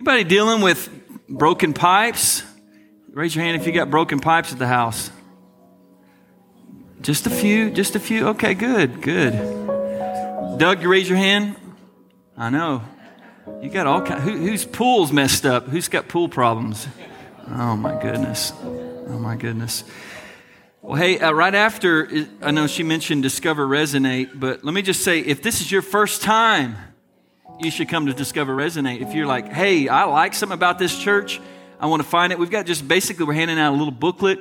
Anybody dealing with broken pipes? Raise your hand if you got broken pipes at the house. Just a few, just a few. Okay, good, good. Doug, you raise your hand. I know. You got all kind. Who, whose pool's messed up? Who's got pool problems? Oh my goodness. Oh my goodness. Well, hey, uh, right after, I know she mentioned Discover Resonate, but let me just say if this is your first time, you should come to Discover Resonate. If you're like, hey, I like something about this church, I want to find it. We've got just basically, we're handing out a little booklet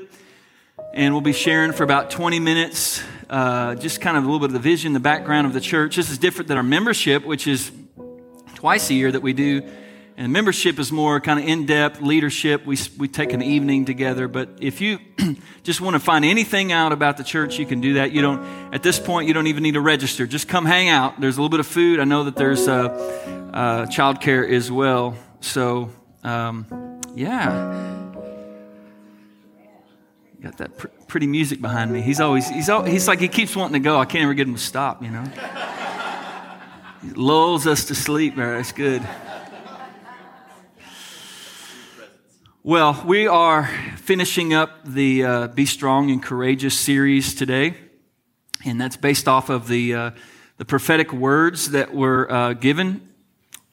and we'll be sharing for about 20 minutes, uh, just kind of a little bit of the vision, the background of the church. This is different than our membership, which is twice a year that we do. And membership is more kind of in depth leadership. We, we take an evening together. But if you just want to find anything out about the church, you can do that. You don't, at this point, you don't even need to register. Just come hang out. There's a little bit of food. I know that there's uh, uh, childcare as well. So, um, yeah. Got that pr- pretty music behind me. He's always, he's, always, he's like, he keeps wanting to go. I can't ever get him to stop, you know? He lulls us to sleep there. That's good. Well, we are finishing up the uh, Be Strong and Courageous series today, and that's based off of the, uh, the prophetic words that were uh, given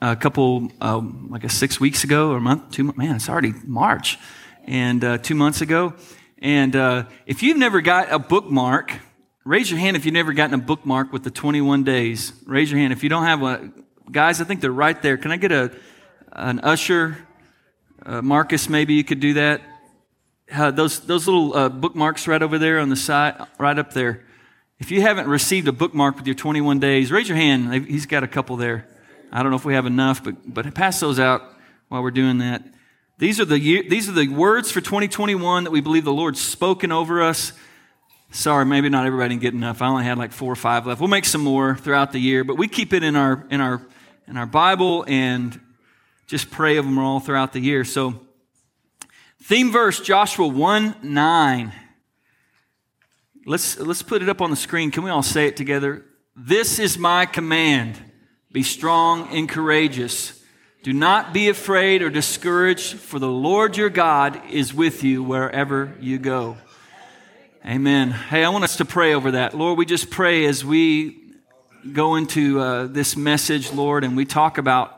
a couple, um, like six weeks ago or a month, two man, it's already March, and uh, two months ago. And uh, if you've never got a bookmark, raise your hand if you've never gotten a bookmark with the 21 days. Raise your hand if you don't have one. Guys, I think they're right there. Can I get a an usher? Uh, Marcus, maybe you could do that. Uh, those, those little uh, bookmarks right over there on the side, right up there. If you haven't received a bookmark with your 21 days, raise your hand. He's got a couple there. I don't know if we have enough, but, but pass those out while we're doing that. These are, the, these are the words for 2021 that we believe the Lord's spoken over us. Sorry, maybe not everybody didn't get enough. I only had like four or five left. We'll make some more throughout the year, but we keep it in our, in our, in our Bible and just pray of them all throughout the year. So, theme verse Joshua 1 9. Let's, let's put it up on the screen. Can we all say it together? This is my command be strong and courageous. Do not be afraid or discouraged, for the Lord your God is with you wherever you go. Amen. Hey, I want us to pray over that. Lord, we just pray as we go into uh, this message, Lord, and we talk about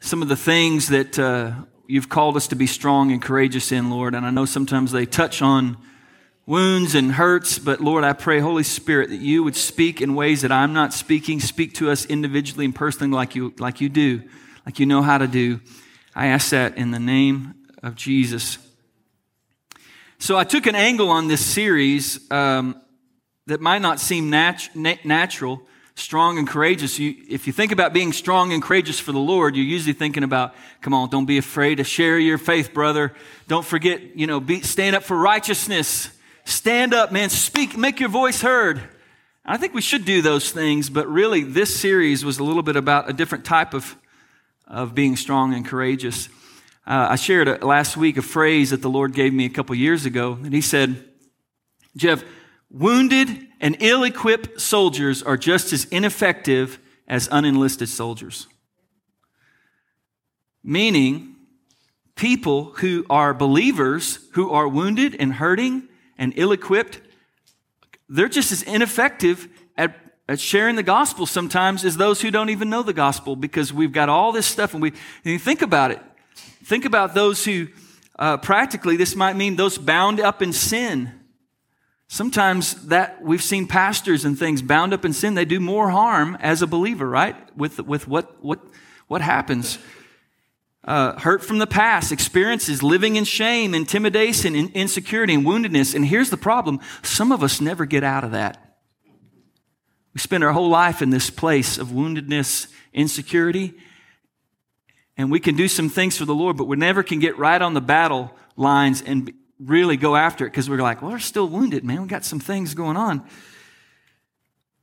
some of the things that uh, you've called us to be strong and courageous in, Lord. And I know sometimes they touch on wounds and hurts, but Lord, I pray, Holy Spirit, that you would speak in ways that I'm not speaking. Speak to us individually and personally like you, like you do, like you know how to do. I ask that in the name of Jesus. So I took an angle on this series um, that might not seem nat- natural strong and courageous. You, if you think about being strong and courageous for the Lord, you're usually thinking about, come on, don't be afraid to share your faith, brother. Don't forget, you know, be, stand up for righteousness. Stand up, man. Speak, make your voice heard. I think we should do those things, but really, this series was a little bit about a different type of, of being strong and courageous. Uh, I shared a, last week a phrase that the Lord gave me a couple years ago, and He said, Jeff, wounded and ill equipped soldiers are just as ineffective as unenlisted soldiers. Meaning, people who are believers, who are wounded and hurting and ill equipped, they're just as ineffective at, at sharing the gospel sometimes as those who don't even know the gospel because we've got all this stuff and we and you think about it. Think about those who, uh, practically, this might mean those bound up in sin Sometimes that we've seen pastors and things bound up in sin, they do more harm as a believer, right? With, with what, what, what happens. Uh, hurt from the past, experiences, living in shame, intimidation, in, insecurity, and woundedness. And here's the problem some of us never get out of that. We spend our whole life in this place of woundedness, insecurity, and we can do some things for the Lord, but we never can get right on the battle lines and really go after it because we're like, well, we're still wounded, man. We got some things going on.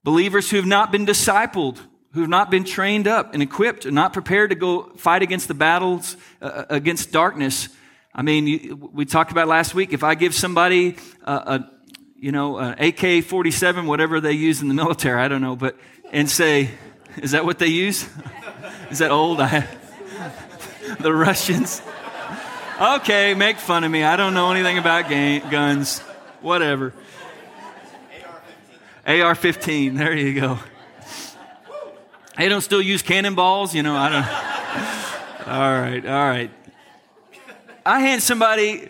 Believers who have not been discipled, who have not been trained up and equipped, and not prepared to go fight against the battles uh, uh against darkness. I mean, we talked about last week. If I give somebody a, a you know, an AK-47, whatever they use in the military, I don't know, but and say, is that what they use? is that old? I, the Russians. Okay, make fun of me. I don't know anything about guns. Whatever. AR 15. There you go. They don't still use cannonballs, you know, I don't. all right, all right. I hand somebody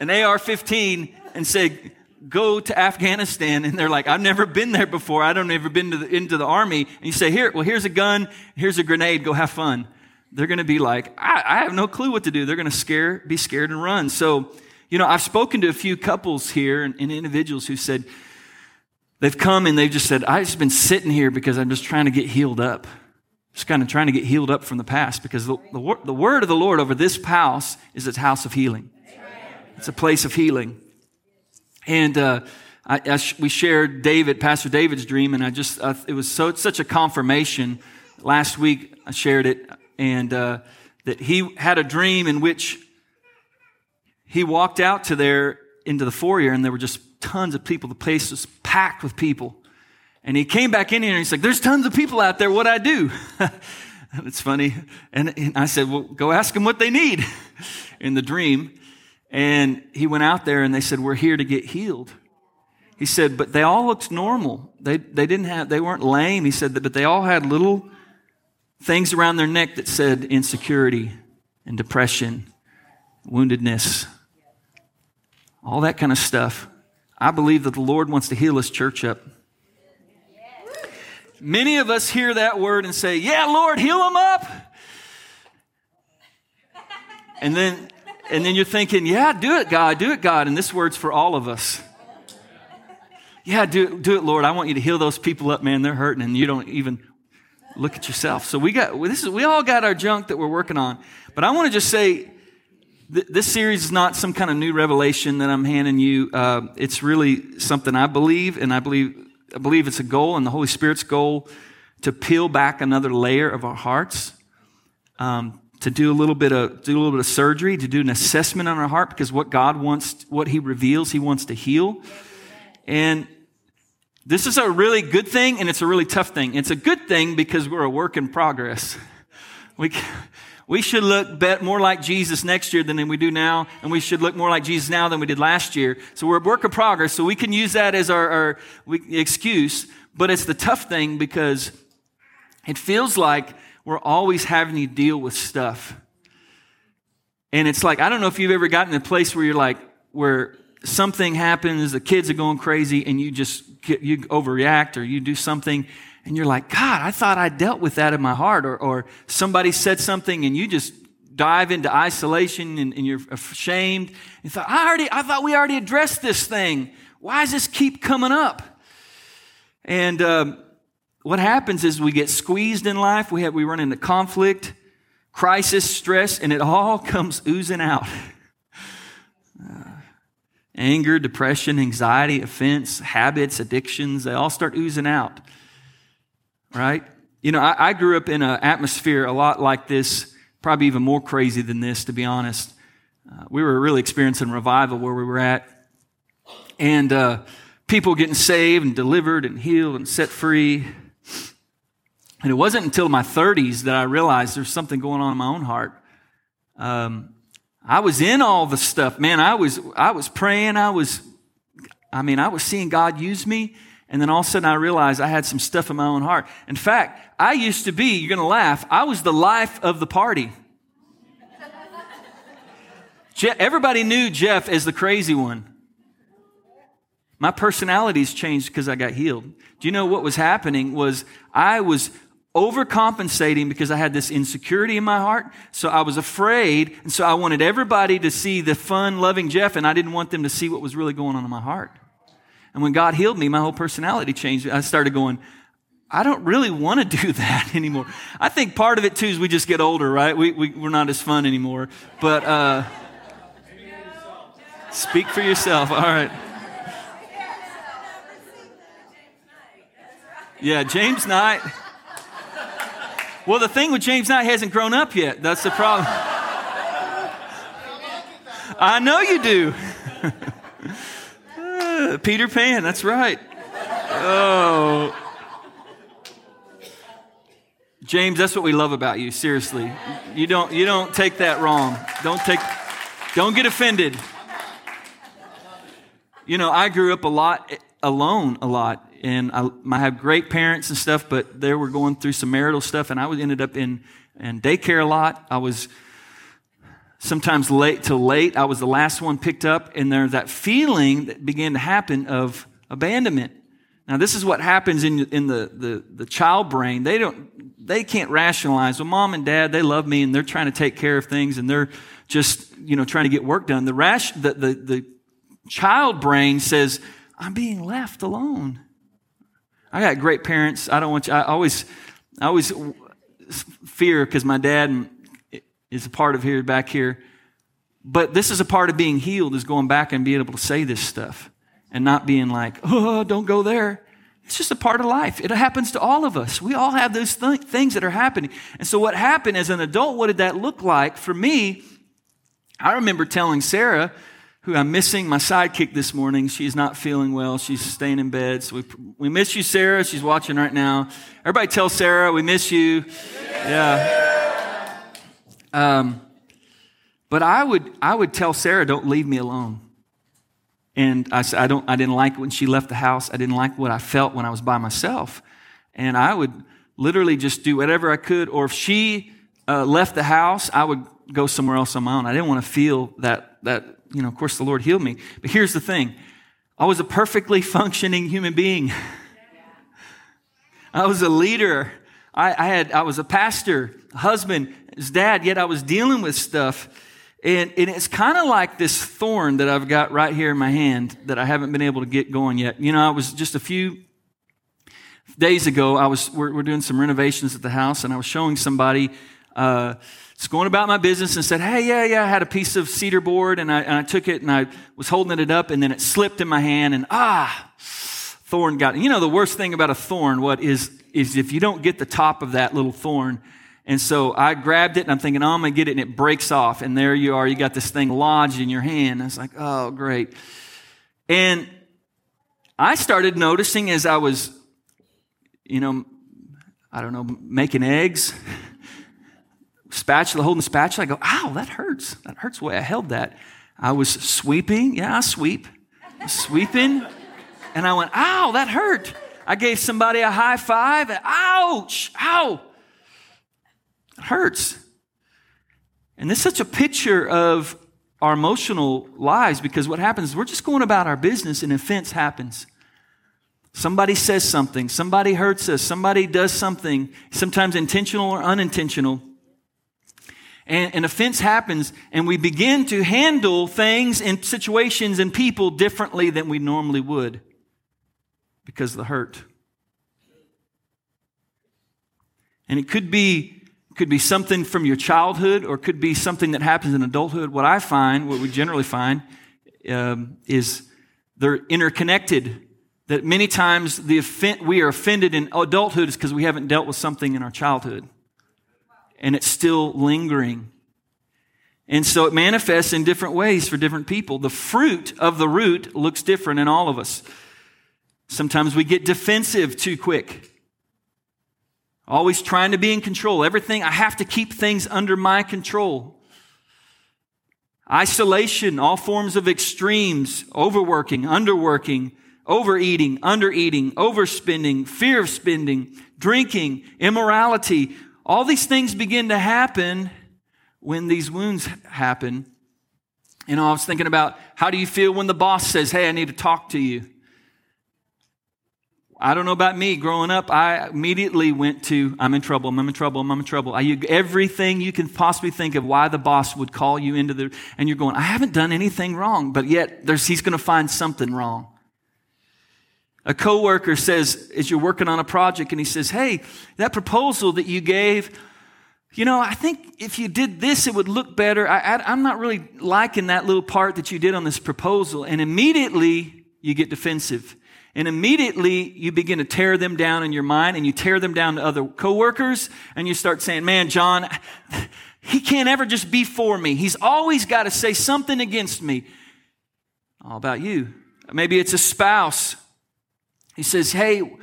an AR 15 and say, go to Afghanistan. And they're like, I've never been there before. I don't ever been to the, into the army. And you say, here, well, here's a gun. Here's a grenade. Go have fun. They're going to be like, I, I have no clue what to do. They're going to scare, be scared and run. So, you know, I've spoken to a few couples here and, and individuals who said, they've come and they've just said, I've just been sitting here because I'm just trying to get healed up. Just kind of trying to get healed up from the past because the, the, the word of the Lord over this house is its house of healing. It's a place of healing. And uh, I, I sh- we shared David, Pastor David's dream, and I just, uh, it was so, such a confirmation. Last week I shared it, and uh, that he had a dream in which he walked out to there into the foyer, and there were just tons of people. The place was packed with people. And he came back in here and he's like, There's tons of people out there. What I do? it's funny. And, and, I said, Well, go ask them what they need in the dream. And he went out there and they said, We're here to get healed. He said, But they all looked normal. They, they didn't have, they weren't lame. He said, But they all had little things around their neck that said insecurity and depression, woundedness, all that kind of stuff. I believe that the Lord wants to heal His church up. Many of us hear that word and say, Yeah, Lord, heal them up. And then, and then you're thinking, Yeah, do it, God, do it, God. And this word's for all of us. Yeah, do it, do it, Lord. I want you to heal those people up, man. They're hurting, and you don't even look at yourself. So we got this is we all got our junk that we're working on. But I want to just say this series is not some kind of new revelation that I'm handing you. Uh, it's really something I believe, and I believe I believe it's a goal, and the Holy Spirit's goal to peel back another layer of our hearts, um, to do a little bit of do a little bit of surgery, to do an assessment on our heart, because what God wants, what He reveals, He wants to heal, and this is a really good thing, and it's a really tough thing. It's a good thing because we're a work in progress. We we should look more like Jesus next year than we do now, and we should look more like Jesus now than we did last year. So we're a work in progress, so we can use that as our, our excuse, but it's the tough thing because it feels like we're always having to deal with stuff. And it's like, I don't know if you've ever gotten to a place where you're like, where something happens, the kids are going crazy, and you just, get, you overreact or you do something and you're like, God, I thought I dealt with that in my heart. Or, or somebody said something and you just dive into isolation and, and, you're ashamed. You thought, I already, I thought we already addressed this thing. Why does this keep coming up? And um, what happens is we get squeezed in life. We have, we run into conflict, crisis, stress, and it all comes oozing out. Uh, anger, depression, anxiety, offense, habits, addictions, they all start oozing out right? You know, I, I grew up in an atmosphere a lot like this, probably even more crazy than this, to be honest. Uh, we were really experiencing revival where we were at. And uh, people getting saved and delivered and healed and set free. And it wasn't until my 30s that I realized there's something going on in my own heart. Um, I was in all the stuff, man. I was I was praying. I was, I mean, I was seeing God use me, and then all of a sudden I realized I had some stuff in my own heart. In fact, I used to be, you're going to laugh, I was the life of the party. everybody knew Jeff as the crazy one. My personality's changed because I got healed. Do you know what was happening was I was overcompensating because I had this insecurity in my heart. So I was afraid. And so I wanted everybody to see the fun, loving Jeff, and I didn't want them to see what was really going on in my heart. And when God healed me, my whole personality changed. I started going, I don't really want to do that anymore. I think part of it too is we just get older, right? We, we, we're not as fun anymore. But uh, speak for yourself. All right. Yeah, James Knight. Well, the thing with James Knight hasn't grown up yet. That's the problem. I know you do. Peter Pan, that's right. Oh. James, that's what we love about you. Seriously, you don't you don't take that wrong. Don't take, don't get offended. You know, I grew up a lot alone, a lot, and I, I have great parents and stuff, but they were going through some marital stuff, and I was ended up in in daycare a lot. I was sometimes late till late. I was the last one picked up, and there's that feeling that began to happen of abandonment. Now, this is what happens in, in the, the, the child brain. They don't, they can't rationalize. Well, mom and dad, they love me and they're trying to take care of things and they're just, you know, trying to get work done. The rash, the, the, the child brain says, I'm being left alone. I got great parents. I don't want you, I always, I always fear because my dad is a part of here, back here. But this is a part of being healed is going back and being able to say this stuff and not being like, oh, don't go there. It's just a part of life. It happens to all of us. We all have those th- things that are happening. And so, what happened as an adult, what did that look like? For me, I remember telling Sarah, who I'm missing, my sidekick this morning. She's not feeling well. She's staying in bed. So we, we miss you, Sarah. She's watching right now. Everybody tell Sarah, we miss you. Yeah. Um, but I would, I would tell Sarah, don't leave me alone. And I I, don't, I didn't like when she left the house. I didn't like what I felt when I was by myself. And I would literally just do whatever I could. Or if she uh, left the house, I would go somewhere else on my own. I didn't want to feel that, that, you know, of course the Lord healed me. But here's the thing. I was a perfectly functioning human being. I was a leader. I, I, had, I was a pastor, husband, dad, yet I was dealing with stuff and, and it's kind of like this thorn that I've got right here in my hand that I haven't been able to get going yet. You know, I was just a few days ago, I was, we're, we're doing some renovations at the house, and I was showing somebody, uh, going about my business and said, Hey, yeah, yeah, I had a piece of cedar board, and I, and I took it and I was holding it up, and then it slipped in my hand, and ah, thorn got, you know, the worst thing about a thorn, what is, is if you don't get the top of that little thorn, and so I grabbed it and I'm thinking, oh, I'm going to get it. And it breaks off. And there you are. You got this thing lodged in your hand. I was like, oh, great. And I started noticing as I was, you know, I don't know, making eggs, spatula, holding the spatula. I go, ow, that hurts. That hurts the way I held that. I was sweeping. Yeah, I sweep. Sweeping. And I went, ow, that hurt. I gave somebody a high five. Ouch, ow. It hurts. And this is such a picture of our emotional lives because what happens is we're just going about our business and offense happens. Somebody says something, somebody hurts us, somebody does something, sometimes intentional or unintentional. And an offense happens, and we begin to handle things and situations and people differently than we normally would because of the hurt. And it could be could be something from your childhood or could be something that happens in adulthood. What I find, what we generally find, um, is they're interconnected. That many times the offend, we are offended in adulthood is because we haven't dealt with something in our childhood. And it's still lingering. And so it manifests in different ways for different people. The fruit of the root looks different in all of us. Sometimes we get defensive too quick. Always trying to be in control. Everything, I have to keep things under my control. Isolation, all forms of extremes, overworking, underworking, overeating, undereating, overspending, fear of spending, drinking, immorality. All these things begin to happen when these wounds happen. You know, I was thinking about how do you feel when the boss says, Hey, I need to talk to you? I don't know about me. Growing up, I immediately went to, I'm in trouble, I'm in trouble, I'm in trouble. I, everything you can possibly think of why the boss would call you into the, and you're going, I haven't done anything wrong, but yet he's going to find something wrong. A coworker says, as you're working on a project, and he says, Hey, that proposal that you gave, you know, I think if you did this, it would look better. I, am not really liking that little part that you did on this proposal. And immediately you get defensive. And immediately you begin to tear them down in your mind and you tear them down to other coworkers and you start saying, man, John, he can't ever just be for me. He's always got to say something against me. All about you. Maybe it's a spouse. He says, hey,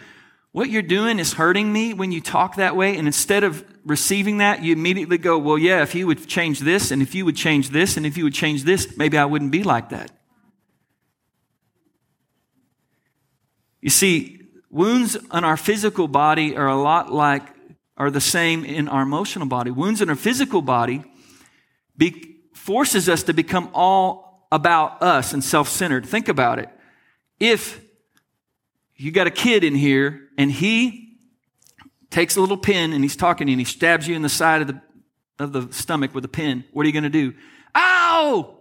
what you're doing is hurting me when you talk that way. And instead of receiving that, you immediately go, well, yeah, if you would change this, and if you would change this, and if you would change this, maybe I wouldn't be like that. You see, wounds on our physical body are a lot like, are the same in our emotional body. Wounds in our physical body be, forces us to become all about us and self centered. Think about it. If you got a kid in here and he takes a little pin and he's talking to you and he stabs you in the side of the, of the stomach with a pin, what are you going to do? Ow!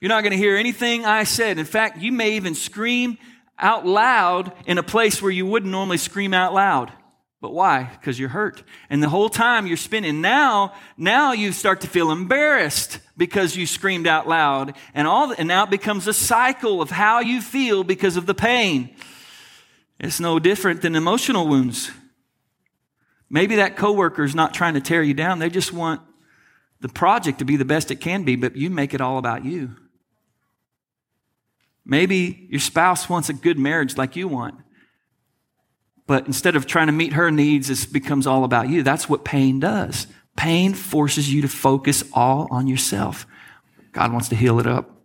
You're not going to hear anything I said. In fact, you may even scream out loud in a place where you wouldn't normally scream out loud. But why? Because you're hurt. And the whole time you're spinning. Now, now you start to feel embarrassed because you screamed out loud. And all, and now it becomes a cycle of how you feel because of the pain. It's no different than emotional wounds. Maybe that coworker is not trying to tear you down. They just want the project to be the best it can be, but you make it all about you. Maybe your spouse wants a good marriage like you want. But instead of trying to meet her needs, it becomes all about you. That's what pain does. Pain forces you to focus all on yourself. God wants to heal it up.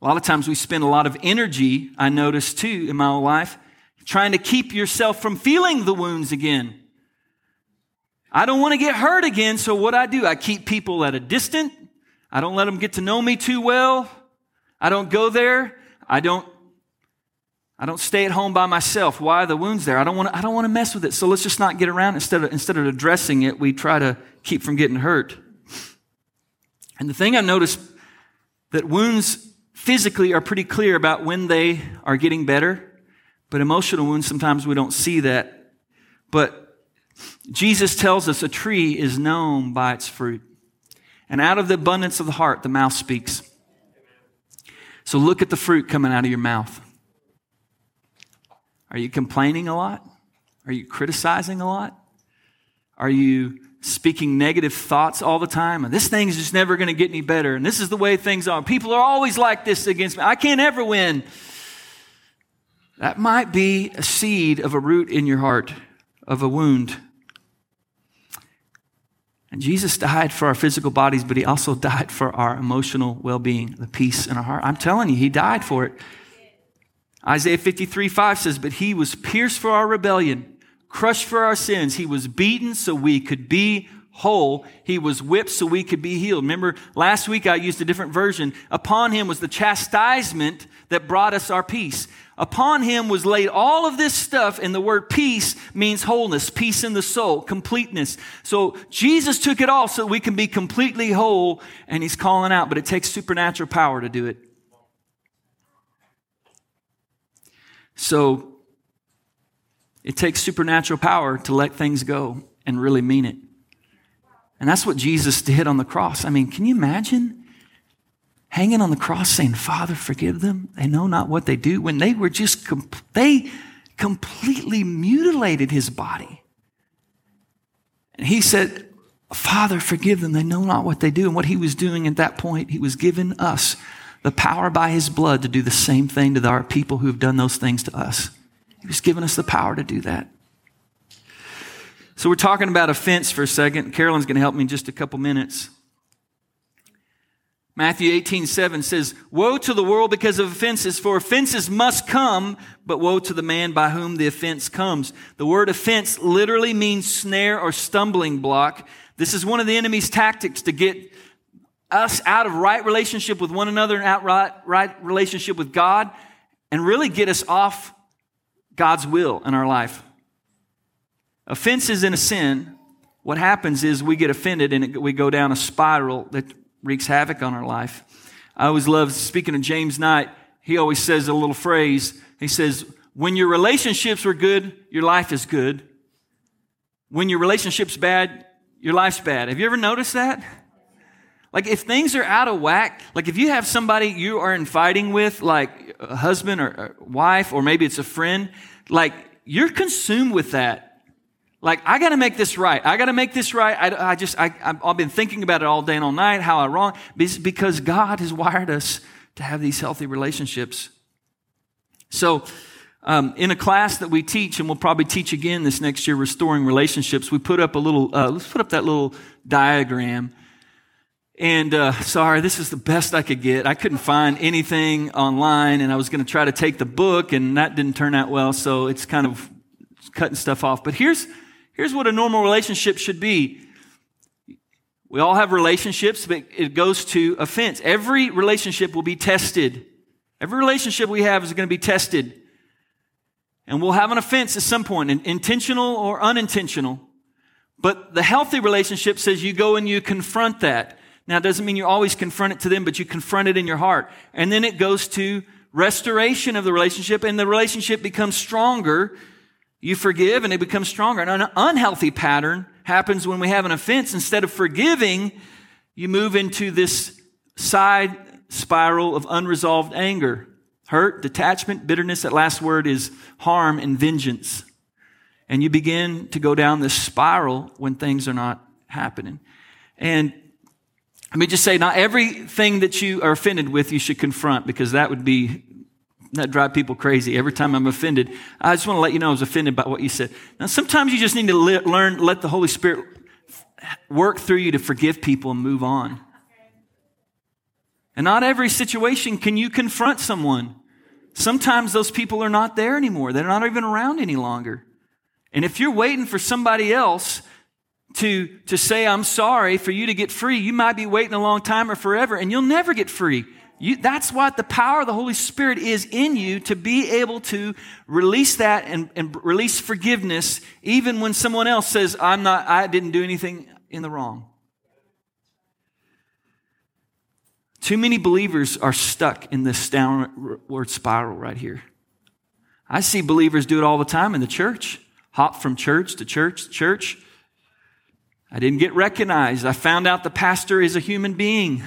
A lot of times we spend a lot of energy, I notice too, in my own life, trying to keep yourself from feeling the wounds again. I don't want to get hurt again, so what I do, I keep people at a distance. I don't let them get to know me too well. I don't go there. I don't I don't stay at home by myself. Why are the wounds there? I don't want to, I don't want to mess with it. So let's just not get around instead of instead of addressing it, we try to keep from getting hurt. And the thing I noticed that wounds physically are pretty clear about when they are getting better, but emotional wounds sometimes we don't see that. But Jesus tells us a tree is known by its fruit. And out of the abundance of the heart, the mouth speaks. So look at the fruit coming out of your mouth. Are you complaining a lot? Are you criticizing a lot? Are you speaking negative thoughts all the time? And this thing's just never going to get any better. And this is the way things are. People are always like this against me. I can't ever win. That might be a seed of a root in your heart, of a wound and Jesus died for our physical bodies, but he also died for our emotional well being, the peace in our heart. I'm telling you, he died for it. Isaiah 53 5 says, But he was pierced for our rebellion, crushed for our sins. He was beaten so we could be whole. He was whipped so we could be healed. Remember, last week I used a different version. Upon him was the chastisement that brought us our peace. Upon him was laid all of this stuff, and the word peace means wholeness, peace in the soul, completeness. So Jesus took it all so we can be completely whole, and he's calling out, but it takes supernatural power to do it. So it takes supernatural power to let things go and really mean it. And that's what Jesus did on the cross. I mean, can you imagine? hanging on the cross saying, Father, forgive them. They know not what they do. When they were just, they completely mutilated his body. And he said, Father, forgive them. They know not what they do. And what he was doing at that point, he was giving us the power by his blood to do the same thing to our people who have done those things to us. He was giving us the power to do that. So we're talking about offense for a second. Carolyn's going to help me in just a couple minutes. Matthew 18, 7 says, Woe to the world because of offenses, for offenses must come, but woe to the man by whom the offense comes. The word offense literally means snare or stumbling block. This is one of the enemy's tactics to get us out of right relationship with one another and out right, right relationship with God and really get us off God's will in our life. Offense is in a sin. What happens is we get offended and we go down a spiral that wreaks havoc on our life. I always love speaking to James Knight. He always says a little phrase. He says, When your relationships are good, your life is good. When your relationship's bad, your life's bad. Have you ever noticed that? Like if things are out of whack, like if you have somebody you are in fighting with, like a husband or a wife, or maybe it's a friend, like you're consumed with that. Like, I got to make this right. I got to make this right. I, I just, I, I've been thinking about it all day and all night, how I wrong. Because God has wired us to have these healthy relationships. So, Um, in a class that we teach, and we'll probably teach again this next year, restoring relationships, we put up a little, uh, let's put up that little diagram. And uh, sorry, this is the best I could get. I couldn't find anything online, and I was going to try to take the book, and that didn't turn out well. So it's kind of cutting stuff off. But here's here's what a normal relationship should be. We all have relationships, but it goes to offense. Every relationship will be tested. Every relationship we have is going to be tested. And we'll have an offense at some point, intentional or unintentional. But the healthy relationship says you go and you confront that. Now, it doesn't mean you always confront it to them, but you confront it in your heart. And then it goes to restoration of the relationship, and the relationship becomes stronger. You forgive, and it becomes stronger. And an unhealthy pattern happens when we have an offense. Instead of forgiving, you move into this side spiral of unresolved anger. Hurt, detachment, bitterness. That last word is harm and vengeance. And you begin to go down this spiral when things are not happening. And let me just say, not everything that you are offended with you should confront because that would be that drive people crazy. Every time I'm offended, I just want to let you know I was offended by what you said. Now, sometimes you just need to learn, let the Holy Spirit work through you to forgive people and move on. And not every situation can you confront someone. Sometimes those people are not there anymore. They're not even around any longer. And if you're waiting for somebody else to, to say, I'm sorry for you to get free, you might be waiting a long time or forever and you'll never get free. You, that's what the power of the Holy Spirit is in you to be able to release that and, and release forgiveness even when someone else says, I'm not, I didn't do anything in the wrong. Too many believers are stuck in this downward spiral right here. I see believers do it all the time in the church. Hop from church to church to church. I didn't get recognized. I found out the pastor is a human being.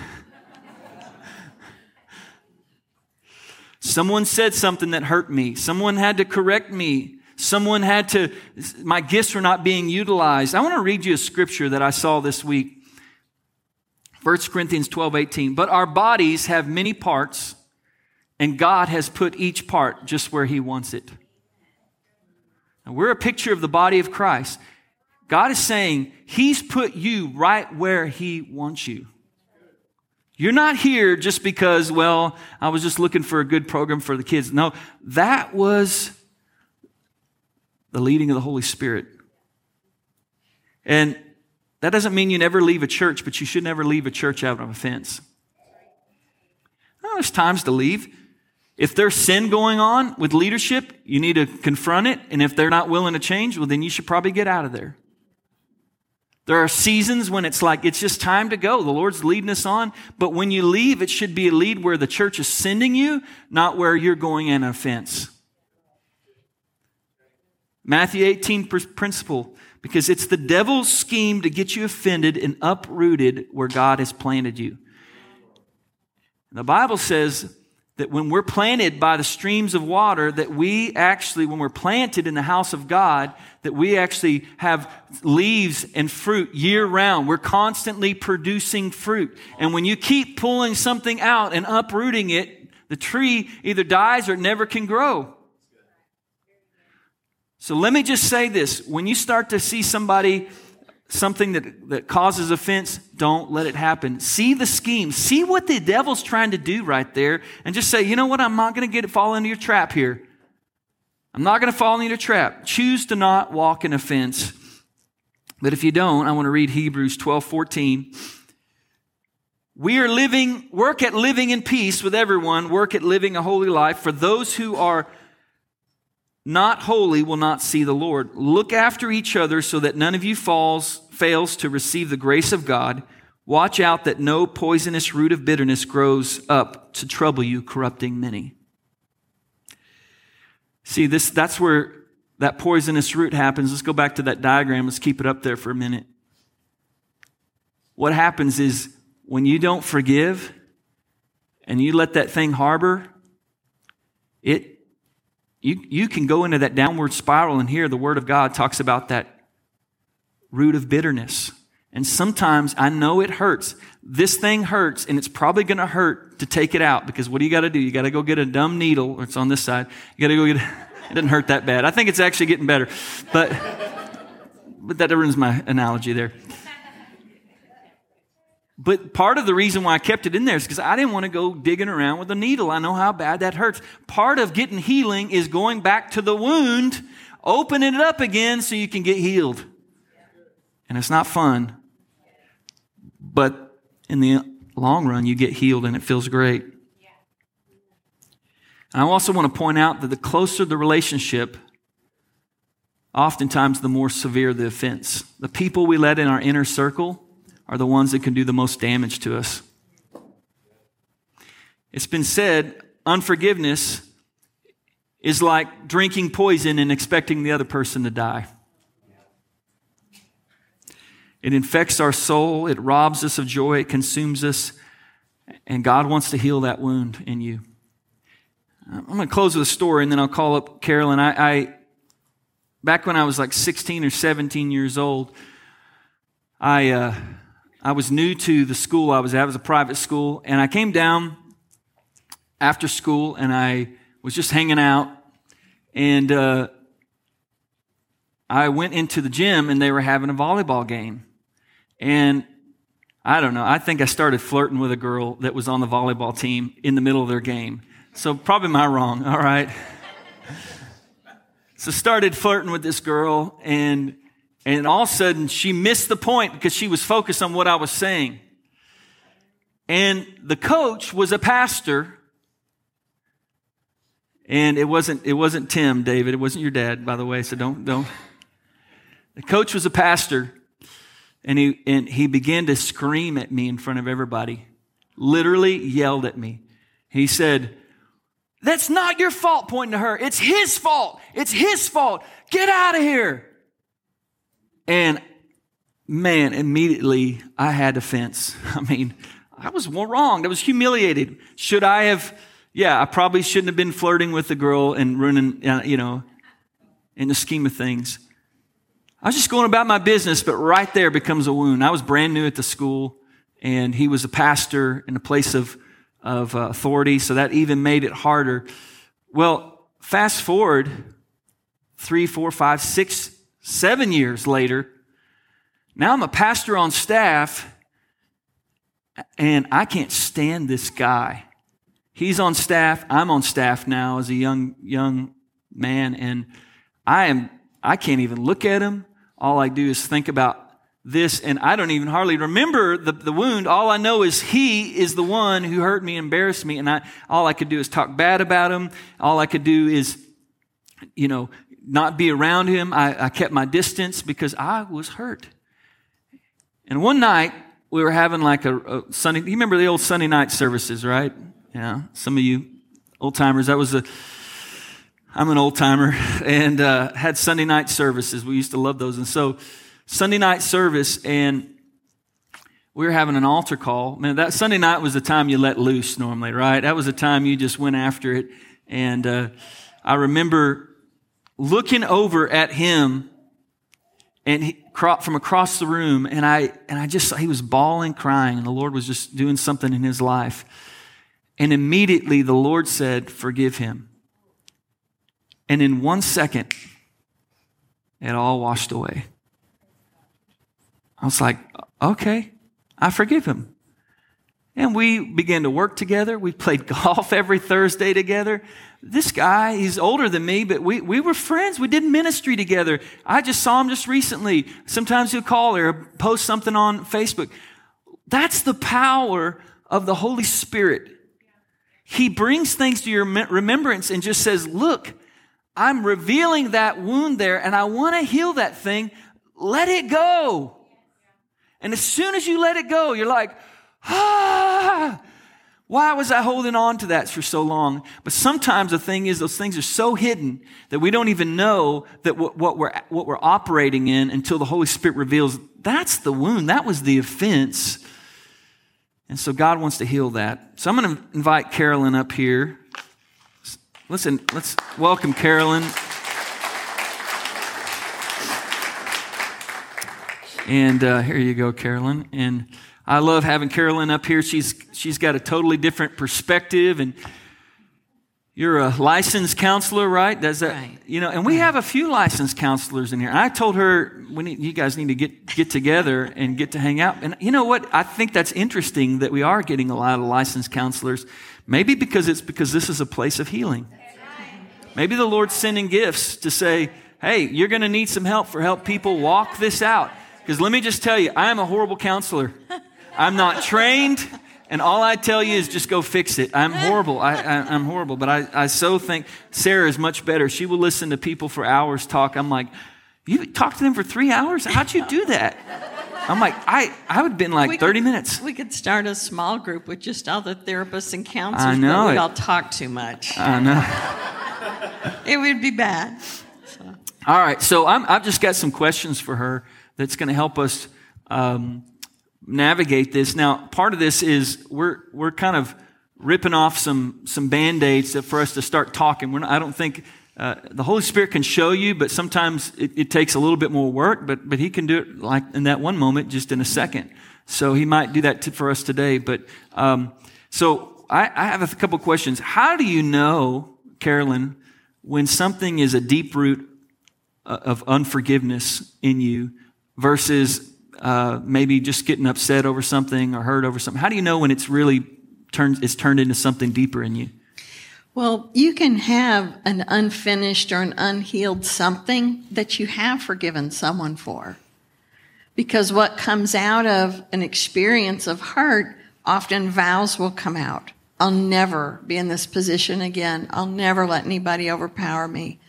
Someone said something that hurt me. Someone had to correct me. Someone had to, my gifts were not being utilized. I want to read you a scripture that I saw this week. 1 Corinthians 12, 18. But our bodies have many parts, and God has put each part just where He wants it. Now, we're a picture of the body of Christ. God is saying He's put you right where He wants you. You're not here just because, well, I was just looking for a good program for the kids. No, that was the leading of the Holy Spirit. And that doesn't mean you never leave a church, but you should never leave a church out of offense. No, there's times to leave. If there's sin going on with leadership, you need to confront it. And if they're not willing to change, well, then you should probably get out of there. There are seasons when it's like it's just time to go. The Lord's leading us on. But when you leave, it should be a lead where the church is sending you, not where you're going in offense. Matthew 18 principle because it's the devil's scheme to get you offended and uprooted where God has planted you. The Bible says that when we're planted by the streams of water, that we actually, when we're planted in the house of God, that we actually have leaves and fruit year round. We're constantly producing fruit. And when you keep pulling something out and uprooting it, the tree either dies or it never can grow. So let me just say this. When you start to see somebody, something that, that causes offense, don't let it happen. See the scheme. See what the devil's trying to do right there and just say, you know what? I'm not going to get it fall into your trap here. I'm not going to fall into your trap. Choose to not walk in offense. But if you don't, I want to read Hebrews 12, 14. We are living, work at living in peace with everyone, work at living a holy life. For those who are not holy will not see the Lord. Look after each other so that none of you falls, fails to receive the grace of God. Watch out that no poisonous root of bitterness grows up to trouble you, corrupting many. See, this, that's where that poisonous root happens. Let's go back to that diagram. Let's keep it up there for a minute. What happens is when you don't forgive and you let that thing harbor, it you, you can go into that downward spiral, and here the Word of God talks about that root of bitterness. And sometimes I know it hurts. This thing hurts, and it's probably going to hurt to take it out because what do you got to do? You got to go get a dumb needle, it's on this side. You got to go get. It doesn't hurt that bad. I think it's actually getting better. But, but that ruins my analogy there. But part of the reason why I kept it in there is because I didn't want to go digging around with a needle. I know how bad that hurts. Part of getting healing is going back to the wound, opening it up again so you can get healed. And it's not fun. But in the long run, you get healed and it feels great. And I also want to point out that the closer the relationship, oftentimes the more severe the offense. The people we let in our inner circle are the ones that can do the most damage to us. It's been said unforgiveness is like drinking poison and expecting the other person to die. It infects our soul, it robs us of joy, it consumes us, and God wants to heal that wound in you. I'm going to close with a story and then I'll call up Carolyn. I, I back when I was like 16 or 17 years old, I, uh, I was new to the school I was at. It was a private school. And I came down after school and I was just hanging out. And uh, I went into the gym and they were having a volleyball game. And I don't know, I think I started flirting with a girl that was on the volleyball team in the middle of their game. So probably my wrong, all right? so started flirting with this girl and and all of a sudden, she missed the point because she was focused on what I was saying. And the coach was a pastor. And it wasn't, it wasn't Tim, David. It wasn't your dad, by the way, so don't, don't. The coach was a pastor. And he, and he began to scream at me in front of everybody. Literally yelled at me. He said, That's not your fault, pointing to her. It's his fault. It's his fault. Get out of here. And man, immediately I had offense. I mean, I was wrong. I was humiliated. Should I have? Yeah, I probably shouldn't have been flirting with the girl and ruining, uh, you know, in the scheme of things. I was just going about my business, but right there becomes a wound. I was brand new at the school, and he was a pastor in a place of, of uh, authority, so that even made it harder. Well, fast forward three, four, five, six Seven years later, now I'm a pastor on staff, and I can't stand this guy. He's on staff. I'm on staff now as a young young man, and I am I can't even look at him. All I do is think about this, and I don't even hardly remember the, the wound. All I know is he is the one who hurt me, embarrassed me, and I all I could do is talk bad about him. All I could do is, you know, not be around him. I, I kept my distance because I was hurt. And one night, we were having like a, a Sunday, you remember the old Sunday night services, right? Yeah. Some of you old timers, that was a, I'm an old timer and uh, had Sunday night services. We used to love those. And so, Sunday night service, and we were having an altar call. Man, that Sunday night was the time you let loose normally, right? That was the time you just went after it. And uh, I remember looking over at him and he, from across the room and I, and I just, he was bawling, crying and the Lord was just doing something in his life. And immediately the Lord said, forgive him. And in one second, it all washed away. I was like, okay, I forgive him. And we began to work together. We played golf every Thursday together this guy, he's older than me, but we, we were friends. We did ministry together. I just saw him just recently. Sometimes he'll call or post something on Facebook. That's the power of the Holy Spirit. He brings things to your remembrance and just says, Look, I'm revealing that wound there and I want to heal that thing. Let it go. And as soon as you let it go, you're like, ah, why was I holding on to that for so long? But sometimes the thing is, those things are so hidden that we don't even know that what, what, we're, what we're operating in until the Holy Spirit reveals that's the wound. That was the offense. And so God wants to heal that. So I'm going to invite Carolyn up here. Listen, let's welcome Carolyn. And uh, here you go, Carolyn. And I love having Carolyn up here. She's, she's got a totally different perspective. And you're a licensed counselor, right? Does that, Right. you know, and we have a few licensed counselors in here. And I told her, we need, you guys need to get, get together and get to hang out. And you know what? I think that's interesting that we are getting a lot of licensed counselors. Maybe because it's because this is a place of healing. Maybe the Lord's sending gifts to say, hey, you're going to need some help for help people walk this out. Because let me just tell you, I am a horrible counselor. I'm not trained, and all I tell you is just go fix it. I'm horrible. I, I, am horrible. But I, I so think Sarah is much better. She will listen to people for hours talk. I'm like, you talk to them for three hours? How'd you do that? I'm like, I, I would have been like We 30 could- minutes. We could start a small group with just all the therapists and counselors. I know but we'd all talk too much. I know. it would be bad. All right, so I'm, I've just got some questions for her that's going to help us um, navigate this. Now, part of this is we're we're kind of ripping off some some band aids for us to start talking. Not, I don't think uh, the Holy Spirit can show you, but sometimes it, it takes a little bit more work. But but He can do it like in that one moment, just in a second. So He might do that to, for us today. But um, so I, I have a couple questions. How do you know, Carolyn, when something is a deep root of unforgiveness in you versus uh, maybe just getting upset over something or hurt over something? How do you know when it's really turned it's turned into something deeper in you? Well, you can have an unfinished or an unhealed something that you have forgiven someone for. Because what comes out of an experience of hurt, often vows will come out. I'll never be in this position again. I'll never let anybody overpower me.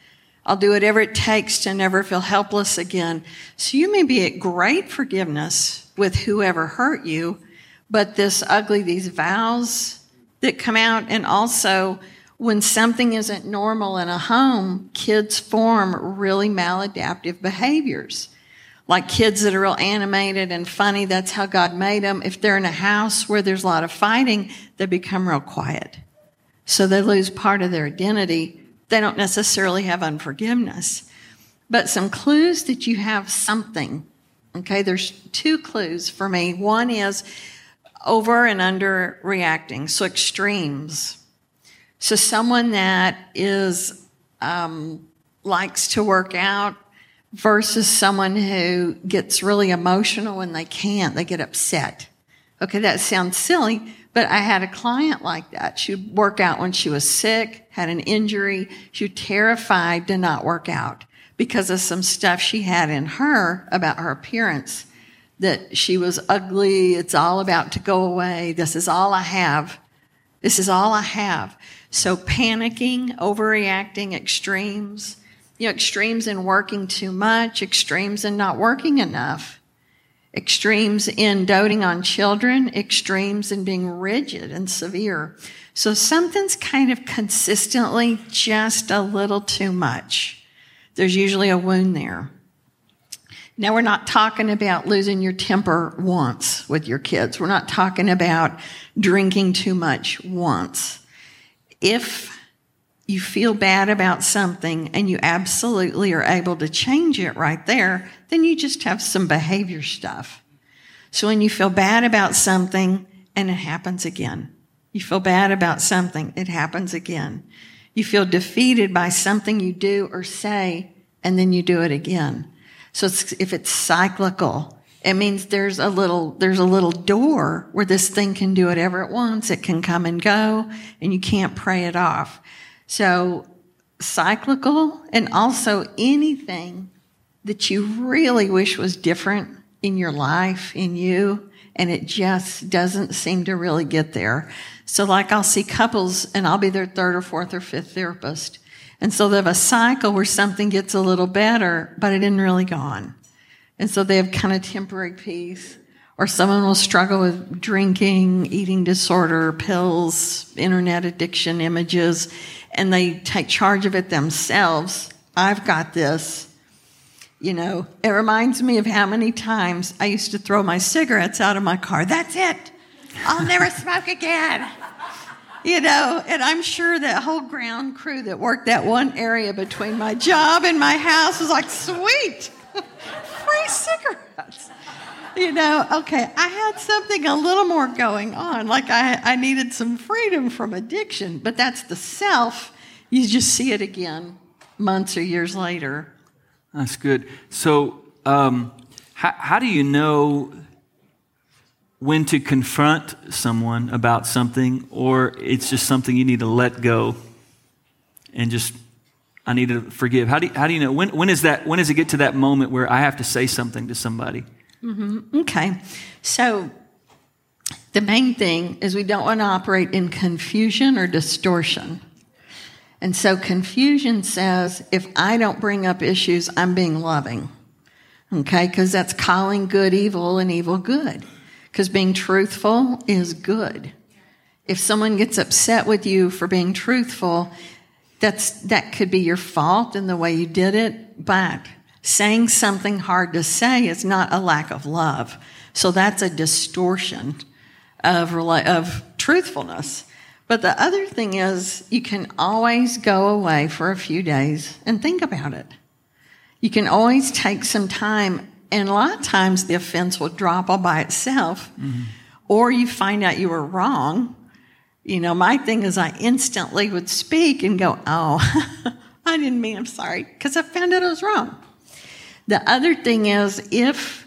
I'll do whatever it takes to never feel helpless again. So you may be at great forgiveness with whoever hurt you, but this ugly, these vows that come out, and also when something isn't normal in a home, kids form really maladaptive behaviors. Like kids that are real animated and funny, that's how God made them. If they're in a house where there's a lot of fighting, they become real quiet. So they lose part of their identity. They don't necessarily have unforgiveness. But some clues that you have something. Okay, there's two clues for me. One is over and under reacting, so extremes. So someone that is um, likes to work out versus someone who gets really emotional when they can't, they get upset. Okay, that sounds silly, but I had a client like that. She'd work out when she was sick, had an injury. She was terrified to not work out because of some stuff she had in her about her appearance that she was ugly. It's all about to go away. This is all I have. This is all I have. So panicking, overreacting, extremes, you know, extremes in working too much, extremes in not working enough, extremes in doting on children, extremes in being rigid and severe. So something's kind of consistently just a little too much. There's usually a wound there. Now, we're not talking about losing your temper once with your kids. We're not talking about drinking too much once. If you feel bad about something and you absolutely are able to change it right there, then you just have some behavior stuff. So when you feel bad about something and it happens again, you feel bad about something, it happens again. You feel defeated by something you do or say, and then you do it again. So it's, if it's cyclical, it means there's a little, there's a little door where this thing can do whatever it wants. It can come and go and you can't pray it off. So cyclical and also anything that you really wish was different in your life, in you, and it just doesn't seem to really get there. So like I'll see couples and I'll be their third or fourth or fifth therapist. And so they have a cycle where something gets a little better, but it isn't really gone. And so they have kind of temporary peace. Or someone will struggle with drinking, eating disorder, pills, internet addiction, images, and they take charge of it themselves. I've got this. You know, it reminds me of how many times I used to throw my cigarettes out of my car. That's it. I'll never smoke again. You know, and I'm sure that whole ground crew that worked that one area between my job and my house was like, sweet, free cigarettes. You know, okay, I had something a little more going on. Like I, I needed some freedom from addiction, but that's the self You just see it again months or years later. That's good. So, um, how, how do you know when to confront someone about something, or it's just something you need to let go and just I need to forgive? How do you, how do you know when when is that when does it get to that moment where I have to say something to somebody? Mm-hmm. Okay, so the main thing is we don't want to operate in confusion or distortion. And so confusion says if I don't bring up issues, I'm being loving. Okay, because that's calling good evil and evil good because being truthful is good. If someone gets upset with you for being truthful, that's, that could be your fault in the way you did it, but saying something hard to say is not a lack of love. So that's a distortion of, of truthfulness. But the other thing is, you can always go away for a few days and think about it. You can always take some time and a lot of times the offense will drop all by itself, mm-hmm. or you find out you were wrong. You know, my thing is I instantly would speak and go, Oh, I didn't mean I'm sorry, because I found out I was wrong. The other thing is if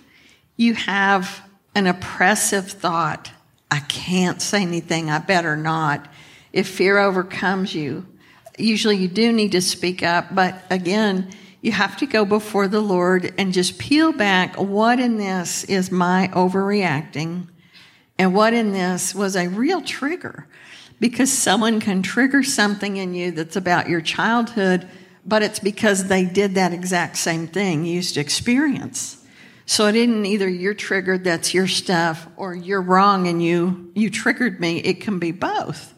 you have an oppressive thought, I can't say anything, I better not. If fear overcomes you, usually you do need to speak up, but again, you have to go before the Lord and just peel back what in this is my overreacting and what in this was a real trigger. Because someone can trigger something in you that's about your childhood, but it's because they did that exact same thing used experience. So it isn't either you're triggered, that's your stuff, or you're wrong and you, you triggered me. It can be both.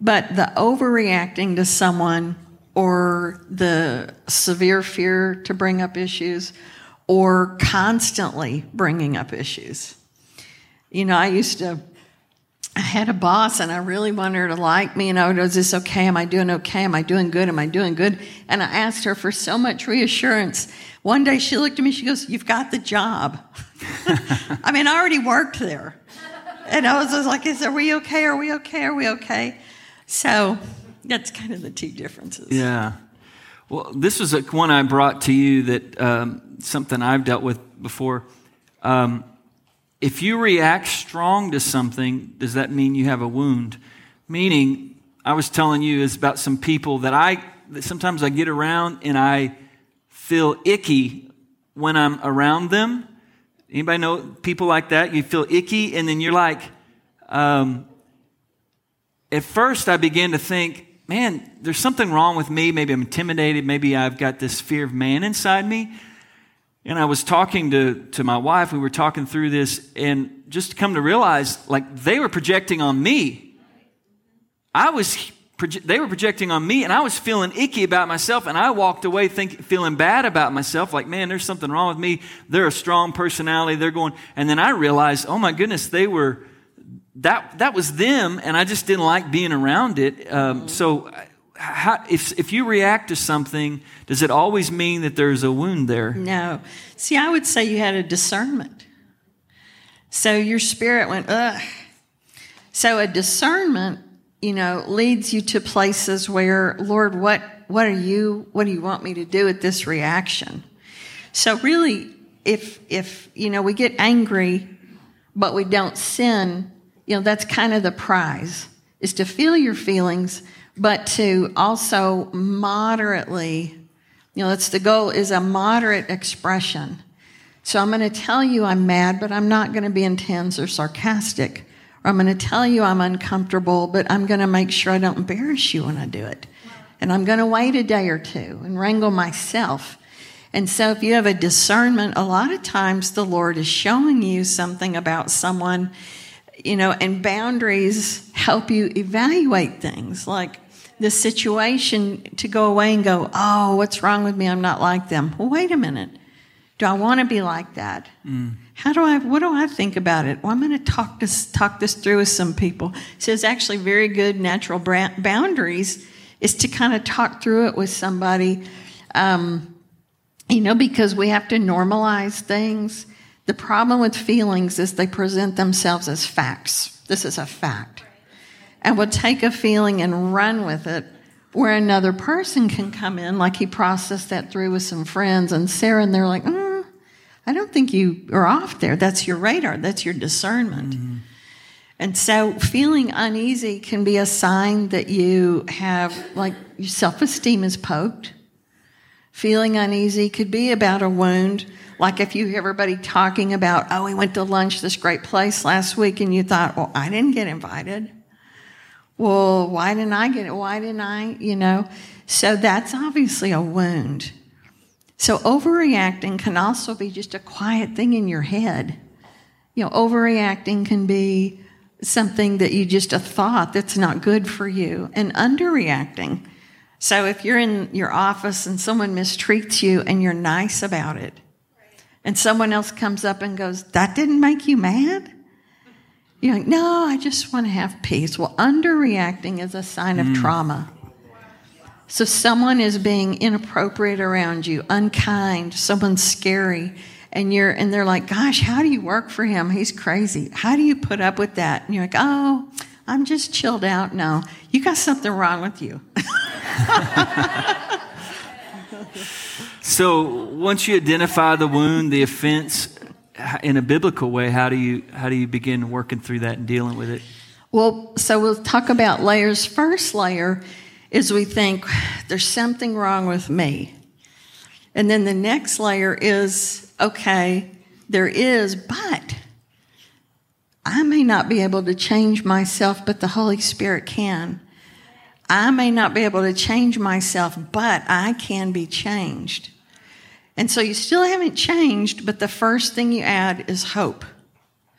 But the overreacting to someone or the severe fear to bring up issues or constantly bringing up issues. You know, I used to, I had a boss and I really wanted her to like me. And I was, is this okay? Am I doing okay? Am I doing good? Am I doing good? And I asked her for so much reassurance. One day she looked at me, she goes, You've got the job. I mean, I already worked there. And I was just like, Is, are we okay? Are we okay? Are we okay? So that's kind of the two differences. Yeah. Well, this was a, one I brought to you that um, something I've dealt with before. Um, if you react strong to something, does that mean you have a wound? Meaning, I was telling you is about some people that I that sometimes I get around and I feel icky when I'm around them. Anybody know people like that? You feel icky, and then you're like, um, at first I began to think, man, there's something wrong with me. Maybe I'm intimidated. Maybe I've got this fear of man inside me. And I was talking to, to my wife. We were talking through this, and just to come to realize, like, they were projecting on me. I was, they were projecting on me, and I was feeling icky about myself. And I walked away thinking, feeling bad about myself, like, man, there's something wrong with me. They're a strong personality. They're going, and then I realized, oh my goodness, they were that that was them, and I just didn't like being around it. Um, so, how, if if you react to something, does it always mean that there's a wound there? No. See, I would say you had a discernment. So your spirit went ugh. So a discernment, you know, leads you to places where, Lord, what what are you? What do you want me to do with this reaction? So really, if if you know we get angry, but we don't sin you know, that's kind of the prize is to feel your feelings, but to also moderately, you know, that's the goal is a moderate expression. So I'm going to tell you I'm mad, but I'm not going to be intense or sarcastic. Or I'm going to tell you I'm uncomfortable, but I'm going to make sure I don't embarrass you when I do it. And I'm going to wait a day or two and wrangle myself. And so if you have a discernment, a lot of times the Lord is showing you something about someone you know, and boundaries help you evaluate things like the situation to go away and go, oh, what's wrong with me? I'm not like them. Well, wait a minute. Do I want to be like that? Mm. How do I, what do I think about it? Well, I'm going to talk this, talk this through with some people. So it's actually very good natural boundaries is to kind of talk through it with somebody, um, you know, because we have to normalize things the problem with feelings is they present themselves as facts. This is a fact. And we'll take a feeling and run with it Where another person can come in, like he processed that through with some friends and Sarah, and they're like, mm, I don't think you are off there. That's your radar, that's your discernment. Mm-hmm. And so feeling uneasy can be a sign that you have, like, your self esteem is poked. Feeling uneasy could be about a wound. Like if you hear everybody talking about, oh, we went to lunch this great place last week, and you thought, well, I didn't get invited. Well, why didn't I get it? Why didn't I? You know? So that's obviously a wound. So overreacting can also be just a quiet thing in your head. You know, overreacting can be something that you just a thought that's not good for you. And underreacting. So if you're in your office and someone mistreats you and you're nice about it, and someone else comes up and goes, That didn't make you mad? You're like, No, I just want to have peace. Well, underreacting is a sign of mm. trauma. So someone is being inappropriate around you, unkind, someone's scary, and you're and they're like, "Gosh, how do you work for him? He's crazy. How do you put up with that?" And you're like, "Oh, I'm just chilled out." No, you got something wrong with you. so once you identify the wound, the offense, in a biblical way, how do you how do you begin working through that and dealing with it? Well, so we'll talk about layers. First layer is we think there's something wrong with me. And then the next layer is okay, there is, but I may not be able to change myself, but the Holy Spirit can. I may not be able to change myself, but I can be changed. And so you still haven't changed, but the first thing you add is hope.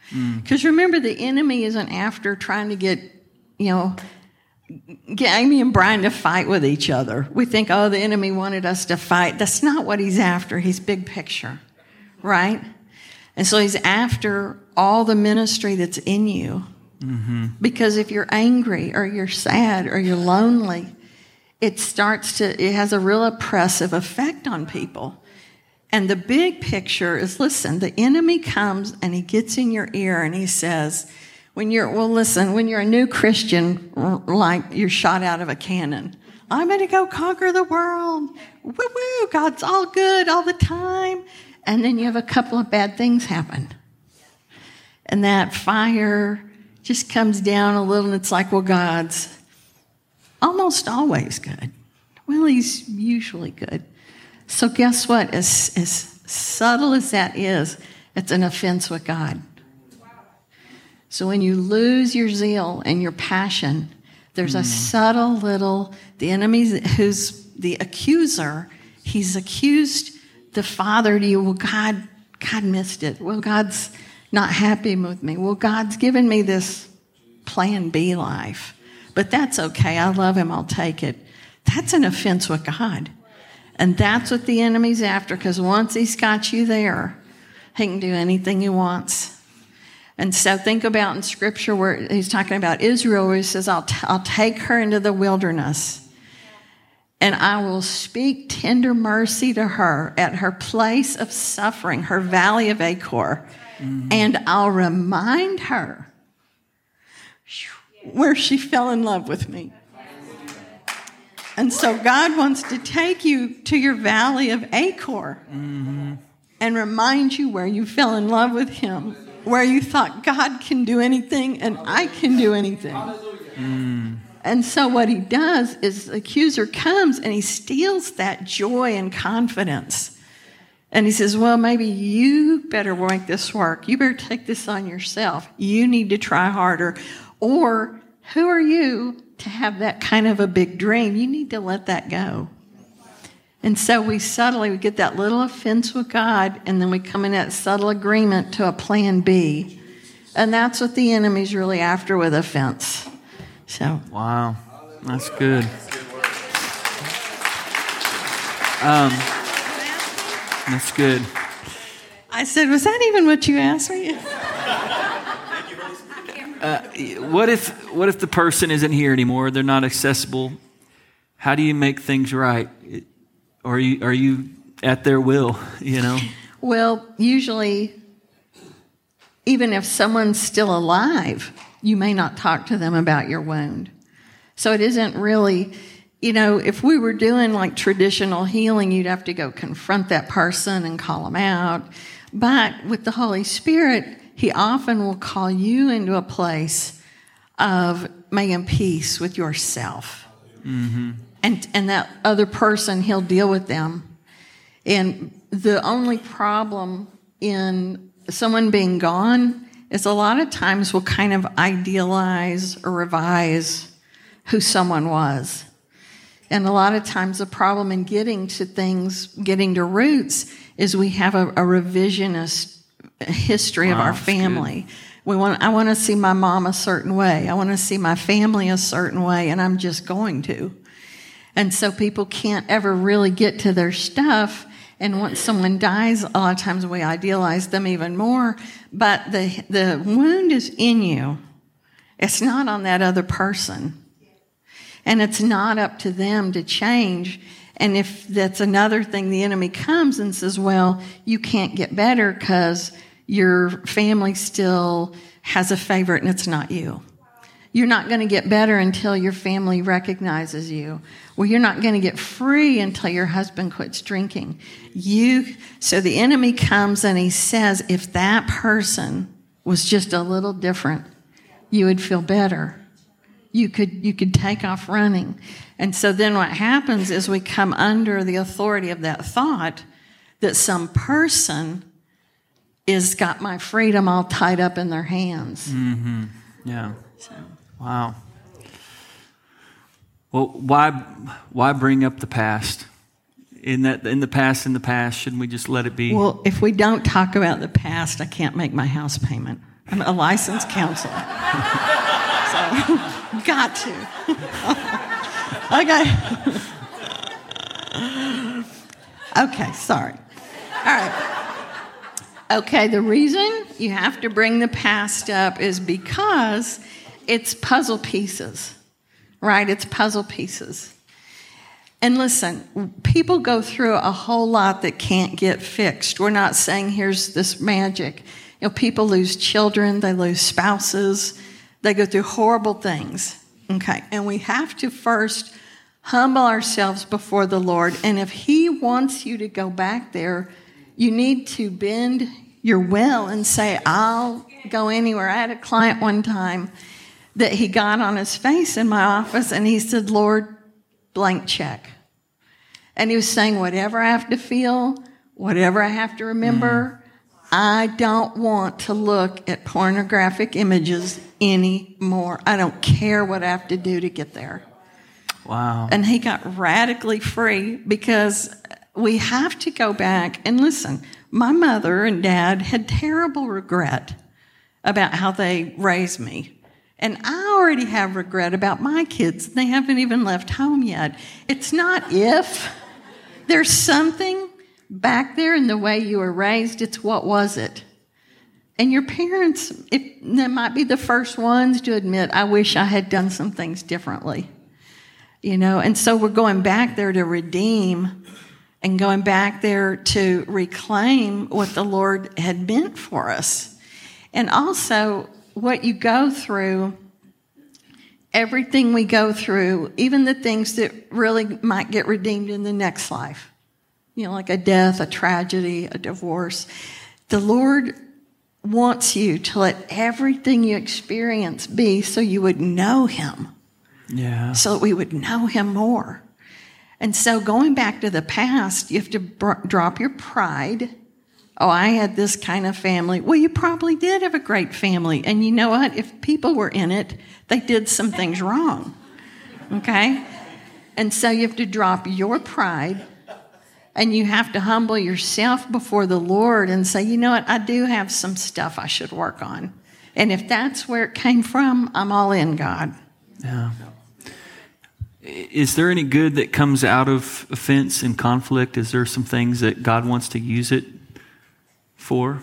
Because mm. remember, the enemy isn't after trying to get, you know, get Amy and Brian to fight with each other. We think, oh, the enemy wanted us to fight. That's not what he's after. He's big picture, right? And so he's after all the ministry that's in you. Mm-hmm. Because if you're angry or you're sad or you're lonely, it starts to, it has a real oppressive effect on people. And the big picture is listen, the enemy comes and he gets in your ear and he says, when you're, well, listen, when you're a new Christian, like you're shot out of a cannon, I'm going to go conquer the world. Woo woo, God's all good all the time. And then you have a couple of bad things happen. And that fire just comes down a little, and it's like, well, God's almost always good. Well, He's usually good. So, guess what? As, as subtle as that is, it's an offense with God. So when you lose your zeal and your passion, there's a hmm. subtle little, the enemy who's the accuser, he's accused the father to you, well, God, God missed it. Well, God's not happy with me. Well, God's given me this plan B life. But that's okay. I love him. I'll take it. That's an offense with God. And that's what the enemy's after because once he's got you there, he can do anything he wants. And so think about in scripture where he's talking about Israel, where he says, I'll, t- I'll take her into the wilderness and I will speak tender mercy to her at her place of suffering, her valley of Achor. Mm-hmm. And I'll remind her where she fell in love with me. And so God wants to take you to your valley of Achor mm-hmm. and remind you where you fell in love with Him where you thought God can do anything and I can do anything. Mm. And so what he does is the accuser comes and he steals that joy and confidence. And he says, Well, maybe you better make this work. You better take this on yourself. You need to try harder. Or who are you to have that kind of a big dream? You need to let that go. And so we subtly we get that little offense with God, and then we come in that subtle agreement to a plan B. And that's what the enemy's really after with offense. So Wow. That's good. Um, that's good. I said, was that even what you asked me? Uh, what if what if the person isn't here anymore? They're not accessible. How do you make things right? Are you, are you at their will, you know? Well, usually, even if someone's still alive, you may not talk to them about your wound. So it isn't really, you know, if we were doing like traditional healing, you'd have to go confront that person and call them out. But with the Holy Spirit, He often will call you into a place of making peace with yourself. Mm-hmm. And, and that other person, He'll deal with them. And the only problem in someone being gone is a lot of times we'll kind of idealize or revise who someone was. And a lot of times the problem in getting to things, getting to roots, is we have a, a revisionist history wow, of our family. We want, I want to see my mom a certain way. I want to see my family a certain way, and I'm just going to. And so people can't ever really get to their stuff. And once someone dies, a lot of times we idealize them even more. But the, the wound is in you. It's not on that other person. And it's not up to them to change. And if that's another thing, the enemy comes and says, well, you can't get better because your family still has a favorite and it's not you. You're not going to get better until your family recognizes you. Well, you're not going to get free until your husband quits drinking. You, so the enemy comes and he says, if that person was just a little different, you would feel better you could you could take off running. And so then what happens is we come under the authority of that thought that some person is got my freedom all tied up in their hands. Mm-hmm. Yeah. So. Wow. Well, why why bring up the past? In that in the past, in the past, shouldn't we just let it be? Well, if we don't talk about the past, I can't make my house payment. I'm a licensed counselor. so Got to. okay. okay, sorry. All right. Okay, the reason you have to bring the past up is because it's puzzle pieces, right? It's puzzle pieces. And listen, people go through a whole lot that can't get fixed. We're not saying here's this magic. You know, people lose children, they lose spouses, they go through horrible things. Okay. And we have to first humble ourselves before the Lord. And if He wants you to go back there, you need to bend your will and say, I'll go anywhere. I had a client one time that he got on his face in my office and he said, Lord, blank check. And he was saying, whatever I have to feel, whatever I have to remember, mm. I don't want to look at pornographic images anymore. I don't care what I have to do to get there. Wow. And he got radically free because we have to go back and listen. My mother and dad had terrible regret about how they raised me. And I already have regret about my kids. They haven't even left home yet. It's not if. There's something back there in the way you were raised, it's what was it? And your parents, if, they might be the first ones to admit, I wish I had done some things differently. You know, and so we're going back there to redeem and going back there to reclaim what the Lord had meant for us. And also, what you go through, everything we go through, even the things that really might get redeemed in the next life you know, like a death, a tragedy, a divorce. The Lord wants you to let everything you experience be so you would know Him. Yeah. So that we would know Him more. And so going back to the past, you have to br- drop your pride. Oh, I had this kind of family. Well, you probably did have a great family. And you know what? If people were in it, they did some things wrong. Okay? And so you have to drop your pride and you have to humble yourself before the Lord and say, you know what, I do have some stuff I should work on. And if that's where it came from, I'm all in, God. Yeah. Is there any good that comes out of offense and conflict? Is there some things that God wants to use it for?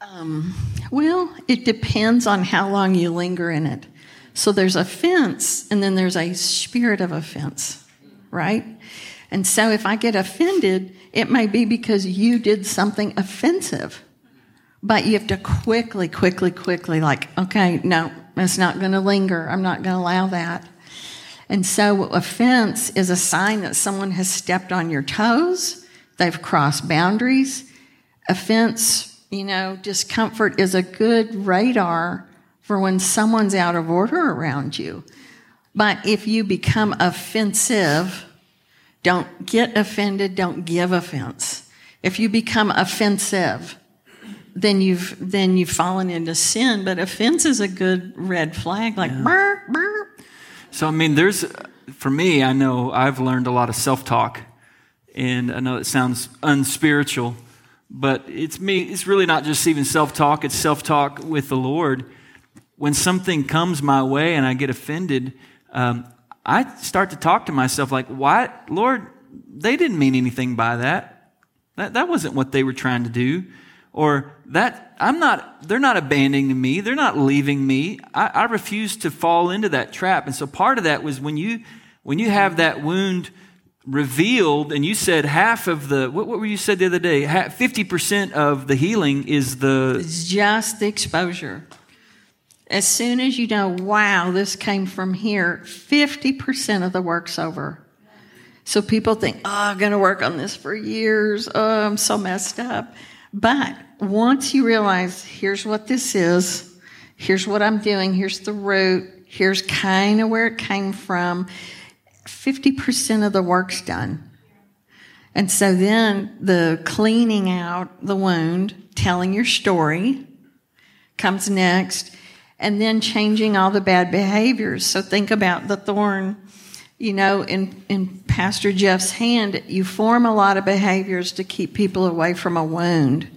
Um, well, it depends on how long you linger in it. So there's offense, and then there's a spirit of offense, right? And so if I get offended, it may be because you did something offensive. But you have to quickly, quickly, quickly, like, okay, no, it's not going to linger. I'm not going to allow that. And so, offense is a sign that someone has stepped on your toes, they've crossed boundaries. Offense, you know, discomfort is a good radar for when someone's out of order around you. But if you become offensive, don't get offended, don't give offense. If you become offensive, then you've then you've fallen into sin. But offense is a good red flag, like yeah. burr, burr. So I mean, there's for me, I know I've learned a lot of self-talk, and I know it sounds unspiritual, but it's me. It's really not just even self-talk; it's self-talk with the Lord. When something comes my way and I get offended, um, I start to talk to myself like, "Why, Lord? They didn't mean anything by that. That that wasn't what they were trying to do." Or that I'm not, they're not abandoning me. They're not leaving me. I, I refuse to fall into that trap. And so part of that was when you, when you have that wound revealed and you said half of the, what, what were you said the other day? 50% of the healing is the. It's just the exposure. As soon as you know, wow, this came from here, 50% of the work's over. So people think, oh, I'm going to work on this for years. Oh, I'm so messed up. But once you realize, here's what this is, here's what I'm doing, here's the root, here's kind of where it came from, 50% of the work's done. And so then the cleaning out the wound, telling your story comes next, and then changing all the bad behaviors. So think about the thorn, you know, in, in Pastor Jeff's hand, you form a lot of behaviors to keep people away from a wound.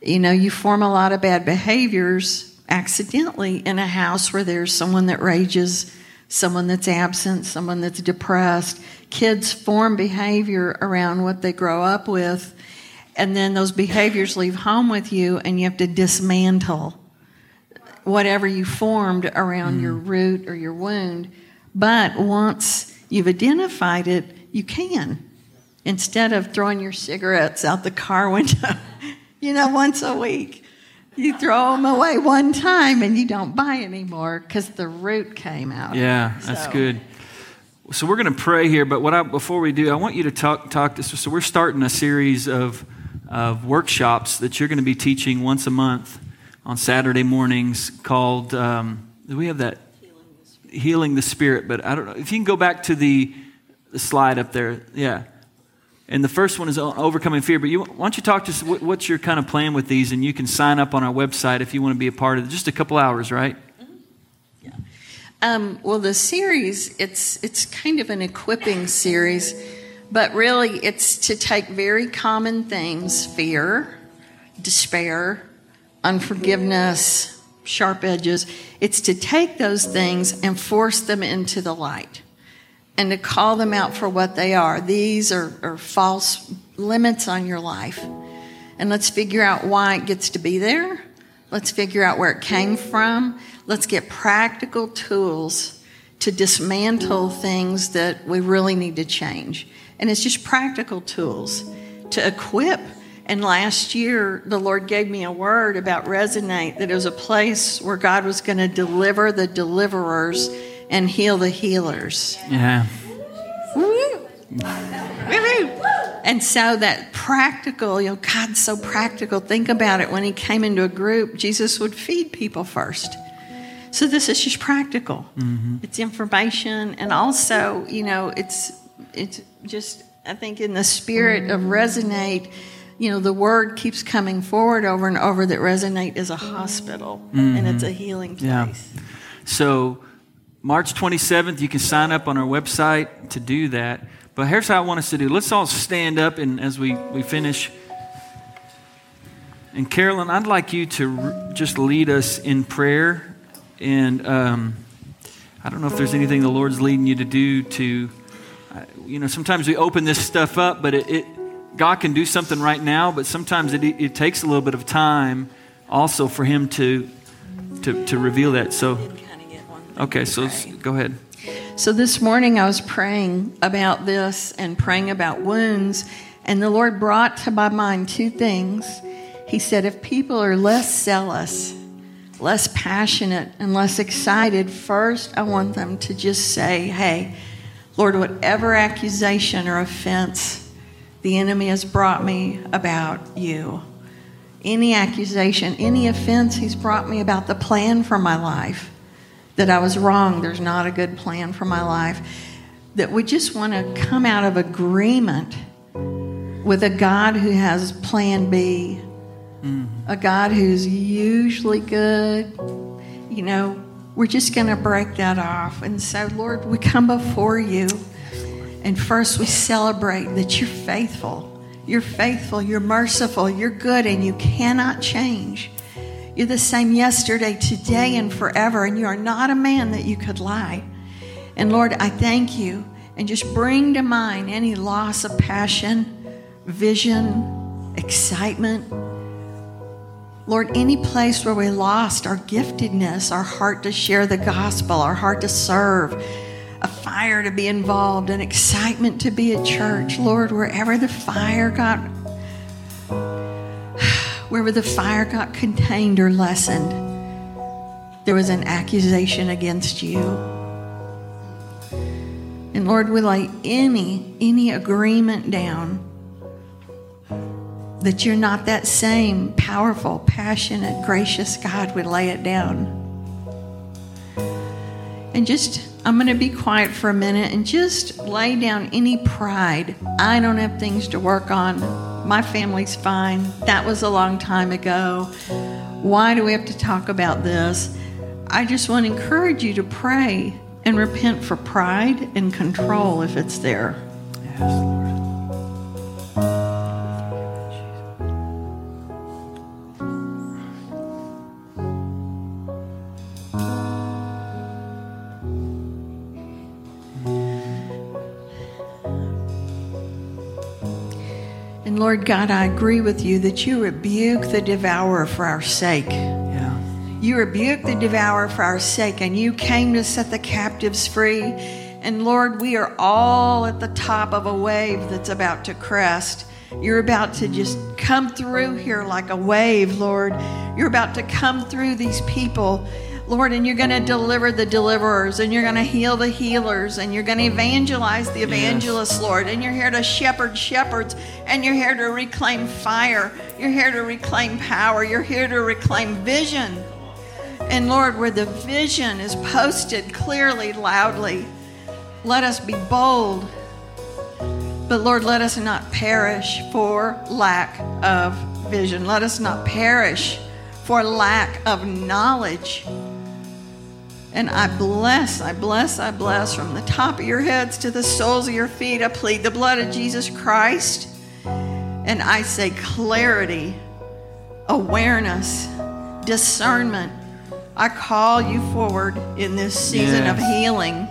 You know, you form a lot of bad behaviors accidentally in a house where there's someone that rages, someone that's absent, someone that's depressed. Kids form behavior around what they grow up with, and then those behaviors leave home with you, and you have to dismantle whatever you formed around mm. your root or your wound. But once you've identified it, you can. Instead of throwing your cigarettes out the car window, you know, once a week, you throw them away one time and you don't buy anymore because the root came out. Yeah, that's so. good. So we're going to pray here, but what I, before we do, I want you to talk talk. So we're starting a series of of workshops that you're going to be teaching once a month on Saturday mornings called. Um, do we have that healing the spirit, but I don't know. If you can go back to the, the slide up there. Yeah. And the first one is overcoming fear. But you, why don't you talk to us? What's your kind of plan with these? And you can sign up on our website if you want to be a part of it. Just a couple hours, right? Yeah. Um, well, the series it's it's kind of an equipping series, but really it's to take very common things: fear, despair, unforgiveness, sharp edges. It's to take those things and force them into the light and to call them out for what they are. These are, are false limits on your life. And let's figure out why it gets to be there. Let's figure out where it came from. Let's get practical tools to dismantle things that we really need to change. And it's just practical tools to equip and last year, the Lord gave me a word about Resonate that it was a place where God was going to deliver the deliverers and heal the healers. Yeah. And so that practical, you know, God's so practical. Think about it. When he came into a group, Jesus would feed people first. So this is just practical. Mm-hmm. It's information, and also, you know, it's it's just I think in the spirit of resonate you know, the word keeps coming forward over and over that Resonate is a hospital mm-hmm. and it's a healing place. Yeah. So, March 27th, you can sign up on our website to do that. But here's how I want us to do. Let's all stand up and as we, we finish. And Carolyn, I'd like you to r- just lead us in prayer. And um, I don't know if there's anything the Lord's leading you to do to, uh, you know, sometimes we open this stuff up, but it, it God can do something right now, but sometimes it, it takes a little bit of time also for Him to, to, to reveal that. So, okay, so go ahead. So this morning I was praying about this and praying about wounds, and the Lord brought to my mind two things. He said, if people are less zealous, less passionate and less excited, first I want them to just say, hey, Lord, whatever accusation or offense the enemy has brought me about you, any accusation, any offense he's brought me about the plan for my life, that I was wrong, there's not a good plan for my life, that we just want to come out of agreement with a God who has plan B, mm. a God who's usually good. You know, we're just going to break that off. And so, Lord, we come before you. And first, we celebrate that you're faithful. You're faithful, you're merciful, you're good, and you cannot change. You're the same yesterday, today, and forever, and you are not a man that you could lie. And Lord, I thank you and just bring to mind any loss of passion, vision, excitement. Lord, any place where we lost our giftedness, our heart to share the gospel, our heart to serve, a fire to be involved, an excitement to be at church. Lord, wherever the fire got wherever the fire got contained or lessened, there was an accusation against you. And Lord, we lay any any agreement down that you're not that same powerful, passionate, gracious God, we lay it down. And just, I'm going to be quiet for a minute and just lay down any pride. I don't have things to work on. My family's fine. That was a long time ago. Why do we have to talk about this? I just want to encourage you to pray and repent for pride and control if it's there. Yes, Lord. God, I agree with you that you rebuke the devourer for our sake. Yeah. You rebuke the devourer for our sake, and you came to set the captives free. And Lord, we are all at the top of a wave that's about to crest. You're about to just come through here like a wave, Lord. You're about to come through these people Lord, and you're going to deliver the deliverers, and you're going to heal the healers, and you're going to evangelize the evangelists, yes. Lord. And you're here to shepherd shepherds, and you're here to reclaim fire. You're here to reclaim power. You're here to reclaim vision. And Lord, where the vision is posted clearly, loudly, let us be bold. But Lord, let us not perish for lack of vision. Let us not perish for lack of knowledge. And I bless, I bless, I bless from the top of your heads to the soles of your feet. I plead the blood of Jesus Christ. And I say clarity, awareness, discernment. I call you forward in this season yes. of healing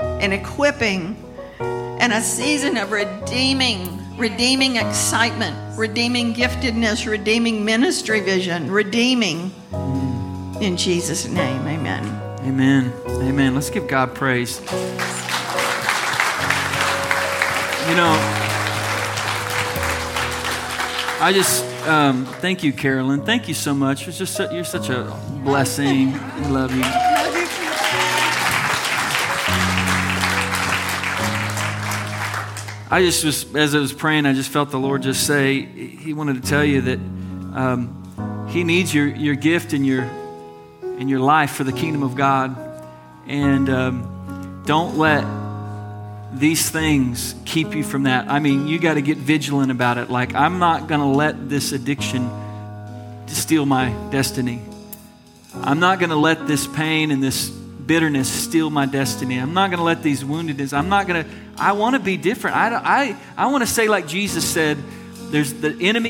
and equipping and a season of redeeming, redeeming excitement, redeeming giftedness, redeeming ministry vision, redeeming. In Jesus' name, amen. Amen. Amen. Let's give God praise. You know, I just um, thank you, Carolyn. Thank you so much. It's just you're such a blessing. I love you. I just was, as I was praying, I just felt the Lord just say, He wanted to tell you that um, He needs your, your gift and your in your life for the kingdom of God. And um, don't let these things keep you from that. I mean, you got to get vigilant about it. Like, I'm not going to let this addiction steal my destiny. I'm not going to let this pain and this bitterness steal my destiny. I'm not going to let these woundedness, I'm not going to, I want to be different. I, I, I want to say, like Jesus said, there's the enemy.